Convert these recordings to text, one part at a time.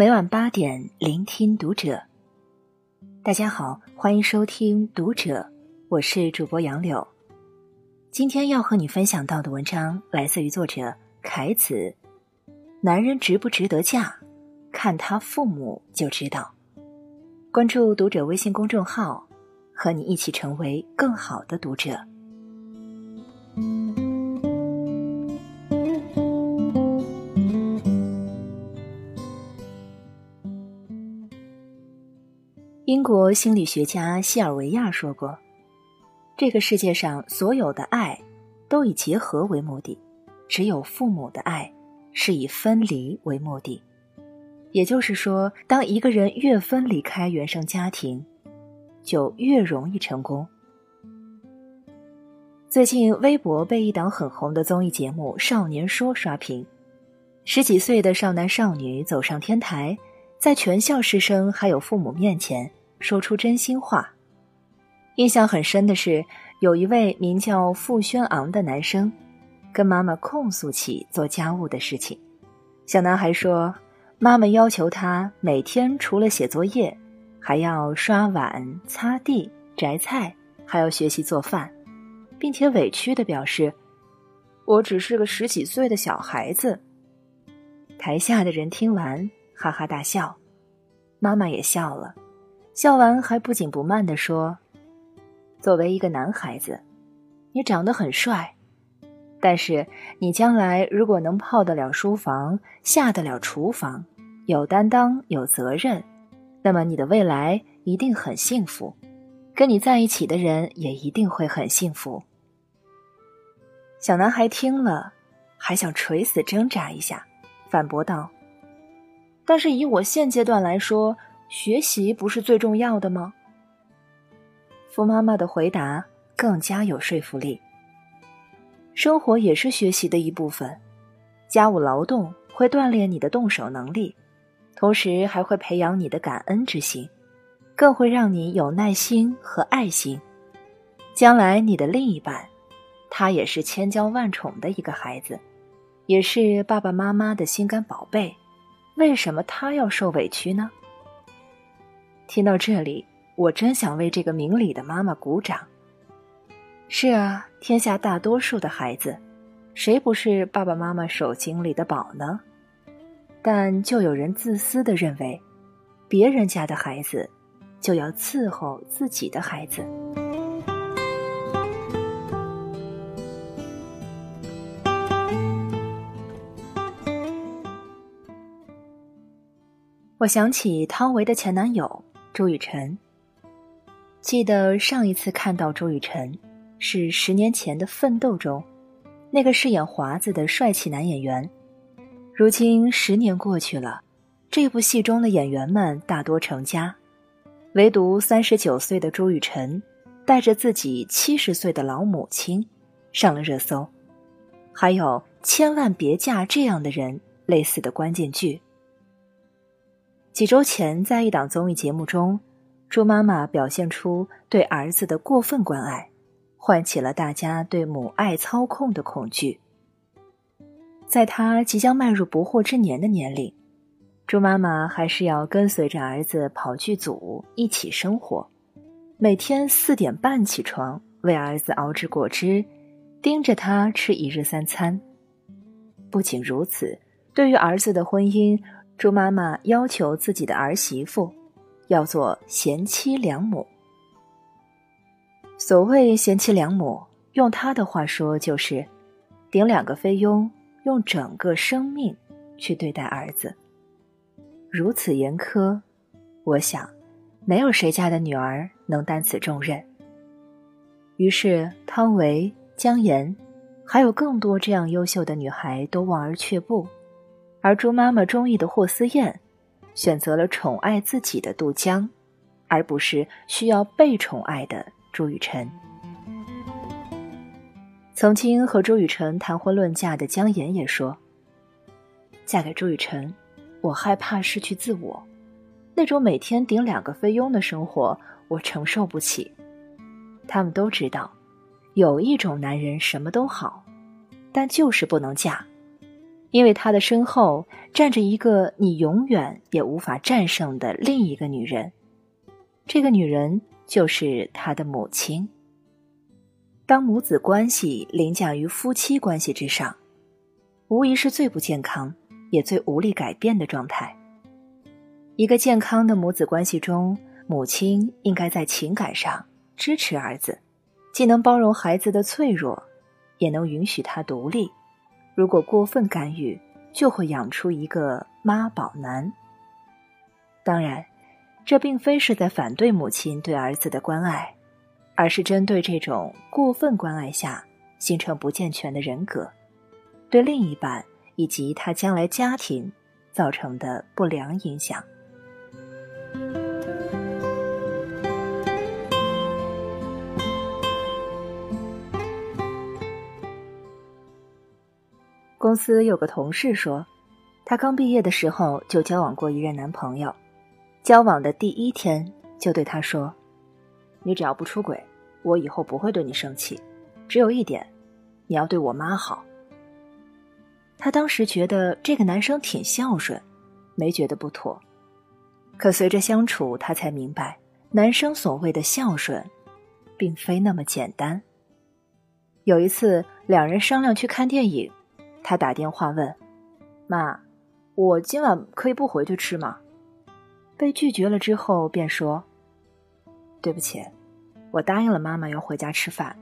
每晚八点，聆听读者。大家好，欢迎收听《读者》，我是主播杨柳。今天要和你分享到的文章来自于作者凯子。男人值不值得嫁，看他父母就知道。关注《读者》微信公众号，和你一起成为更好的读者。英国心理学家西尔维亚说过：“这个世界上所有的爱，都以结合为目的，只有父母的爱是以分离为目的。也就是说，当一个人越分离开原生家庭，就越容易成功。”最近，微博被一档很红的综艺节目《少年说》刷屏，十几岁的少男少女走上天台，在全校师生还有父母面前。说出真心话。印象很深的是，有一位名叫傅轩昂的男生，跟妈妈控诉起做家务的事情。小男孩说，妈妈要求他每天除了写作业，还要刷碗、擦地、摘菜，还要学习做饭，并且委屈的表示：“我只是个十几岁的小孩子。”台下的人听完哈哈大笑，妈妈也笑了。笑完，还不紧不慢地说：“作为一个男孩子，你长得很帅，但是你将来如果能泡得了书房，下得了厨房，有担当、有责任，那么你的未来一定很幸福，跟你在一起的人也一定会很幸福。”小男孩听了，还想垂死挣扎一下，反驳道：“但是以我现阶段来说。”学习不是最重要的吗？傅妈妈的回答更加有说服力。生活也是学习的一部分，家务劳动会锻炼你的动手能力，同时还会培养你的感恩之心，更会让你有耐心和爱心。将来你的另一半，他也是千娇万宠的一个孩子，也是爸爸妈妈的心肝宝贝，为什么他要受委屈呢？听到这里，我真想为这个明理的妈妈鼓掌。是啊，天下大多数的孩子，谁不是爸爸妈妈手心里的宝呢？但就有人自私的认为，别人家的孩子就要伺候自己的孩子。我想起汤唯的前男友。周雨辰，记得上一次看到周雨辰，是十年前的《奋斗》中，那个饰演华子的帅气男演员。如今十年过去了，这部戏中的演员们大多成家，唯独三十九岁的周雨辰，带着自己七十岁的老母亲，上了热搜。还有“千万别嫁这样的人”类似的关键句。几周前，在一档综艺节目中，朱妈妈表现出对儿子的过分关爱，唤起了大家对母爱操控的恐惧。在她即将迈入不惑之年的年龄，朱妈妈还是要跟随着儿子跑剧组一起生活，每天四点半起床为儿子熬制果汁，盯着他吃一日三餐。不仅如此，对于儿子的婚姻。朱妈妈要求自己的儿媳妇要做贤妻良母。所谓贤妻良母，用她的话说就是顶两个菲佣，用整个生命去对待儿子。如此严苛，我想没有谁家的女儿能担此重任。于是汤唯、姜妍，还有更多这样优秀的女孩都望而却步。而朱妈妈中意的霍思燕，选择了宠爱自己的杜江，而不是需要被宠爱的朱雨辰。曾经和朱雨辰谈婚论嫁的姜妍也说：“嫁给朱雨辰，我害怕失去自我，那种每天顶两个菲佣的生活，我承受不起。”他们都知道，有一种男人什么都好，但就是不能嫁。因为他的身后站着一个你永远也无法战胜的另一个女人，这个女人就是他的母亲。当母子关系凌驾于夫妻关系之上，无疑是最不健康也最无力改变的状态。一个健康的母子关系中，母亲应该在情感上支持儿子，既能包容孩子的脆弱，也能允许他独立。如果过分干预，就会养出一个妈宝男。当然，这并非是在反对母亲对儿子的关爱，而是针对这种过分关爱下形成不健全的人格，对另一半以及他将来家庭造成的不良影响。公司有个同事说，她刚毕业的时候就交往过一任男朋友，交往的第一天就对他说：“你只要不出轨，我以后不会对你生气。只有一点，你要对我妈好。”他当时觉得这个男生挺孝顺，没觉得不妥。可随着相处，他才明白，男生所谓的孝顺，并非那么简单。有一次，两人商量去看电影。他打电话问：“妈，我今晚可以不回去吃吗？”被拒绝了之后，便说：“对不起，我答应了妈妈要回家吃饭，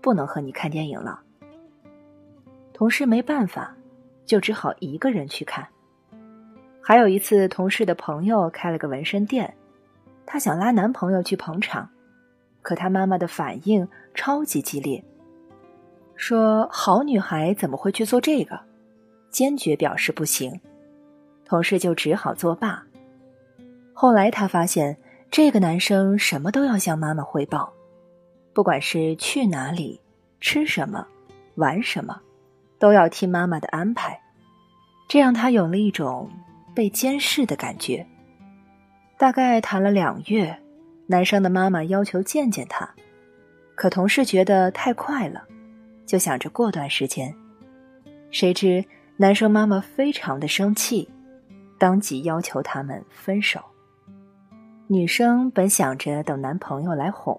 不能和你看电影了。”同事没办法，就只好一个人去看。还有一次，同事的朋友开了个纹身店，她想拉男朋友去捧场，可她妈妈的反应超级激烈。说好女孩怎么会去做这个？坚决表示不行，同事就只好作罢。后来他发现，这个男生什么都要向妈妈汇报，不管是去哪里、吃什么、玩什么，都要听妈妈的安排，这让他有了一种被监视的感觉。大概谈了两月，男生的妈妈要求见见他，可同事觉得太快了。就想着过段时间，谁知男生妈妈非常的生气，当即要求他们分手。女生本想着等男朋友来哄，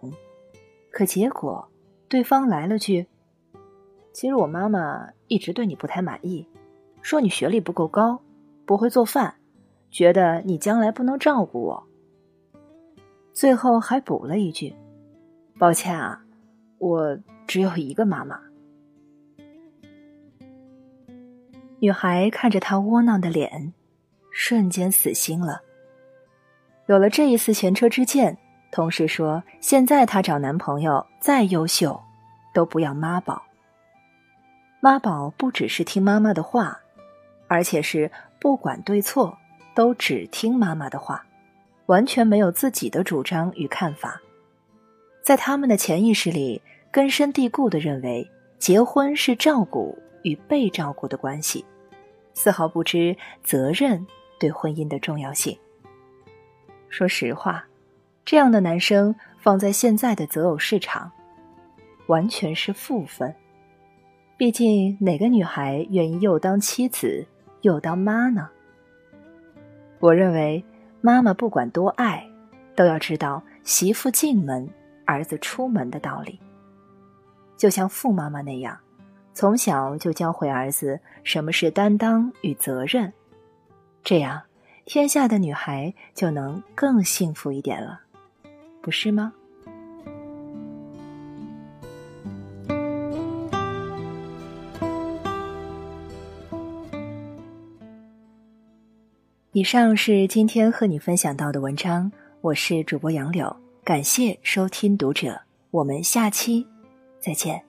可结果对方来了句：“其实我妈妈一直对你不太满意，说你学历不够高，不会做饭，觉得你将来不能照顾我。”最后还补了一句：“抱歉啊，我只有一个妈妈。”女孩看着他窝囊的脸，瞬间死心了。有了这一次前车之鉴，同事说：“现在她找男朋友再优秀，都不要妈宝。妈宝不只是听妈妈的话，而且是不管对错都只听妈妈的话，完全没有自己的主张与看法。在他们的潜意识里，根深蒂固的认为结婚是照顾。”与被照顾的关系，丝毫不知责任对婚姻的重要性。说实话，这样的男生放在现在的择偶市场，完全是负分。毕竟，哪个女孩愿意又当妻子又当妈呢？我认为，妈妈不管多爱，都要知道媳妇进门，儿子出门的道理。就像傅妈妈那样。从小就教会儿子什么是担当与责任，这样天下的女孩就能更幸福一点了，不是吗？以上是今天和你分享到的文章，我是主播杨柳，感谢收听读者，我们下期再见。